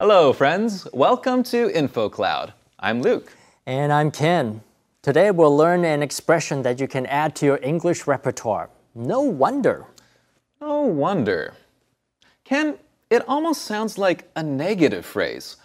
Hello, friends. Welcome to InfoCloud. I'm Luke. And I'm Ken. Today we'll learn an expression that you can add to your English repertoire. No wonder. No wonder. Ken, it almost sounds like a negative phrase.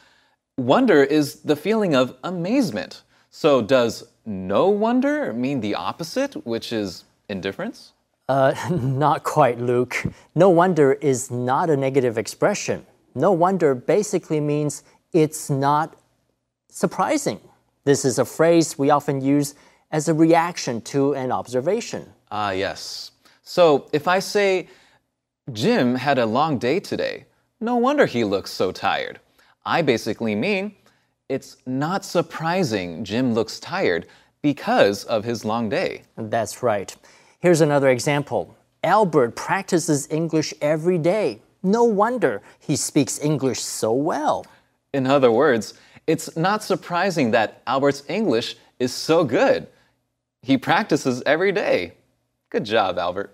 Wonder is the feeling of amazement. So, does no wonder mean the opposite, which is indifference? Uh, not quite, Luke. No wonder is not a negative expression. No wonder basically means it's not surprising. This is a phrase we often use as a reaction to an observation. Ah, yes. So if I say, Jim had a long day today, no wonder he looks so tired. I basically mean, it's not surprising Jim looks tired because of his long day. That's right. Here's another example Albert practices English every day. No wonder he speaks English so well. In other words, it's not surprising that Albert's English is so good. He practices every day. Good job, Albert.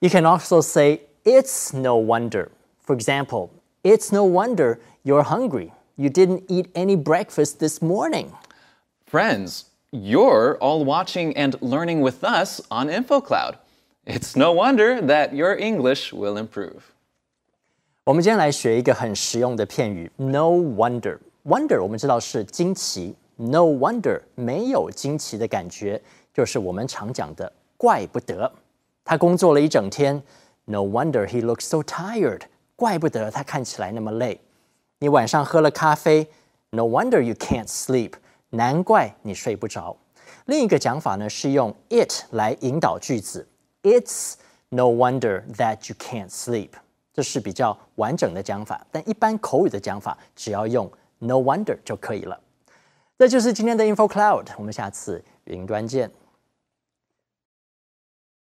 You can also say, it's no wonder. For example, it's no wonder you're hungry. You didn't eat any breakfast this morning. Friends, you're all watching and learning with us on InfoCloud. It's no wonder that your English will improve. 我们今天来学一个很实用的片语，no wonder。wonder 我们知道是惊奇，no wonder 没有惊奇的感觉，就是我们常讲的怪不得。他工作了一整天，no wonder he looks so tired。怪不得他看起来那么累。你晚上喝了咖啡，no wonder you can't sleep。难怪你睡不着。另一个讲法呢是用 it 来引导句子，It's no wonder that you can't sleep。 这是比较完整的讲法，但一般口语的讲法只要用 no wonder 就可以了。这就是今天的 Info Cloud，我们下次云端见。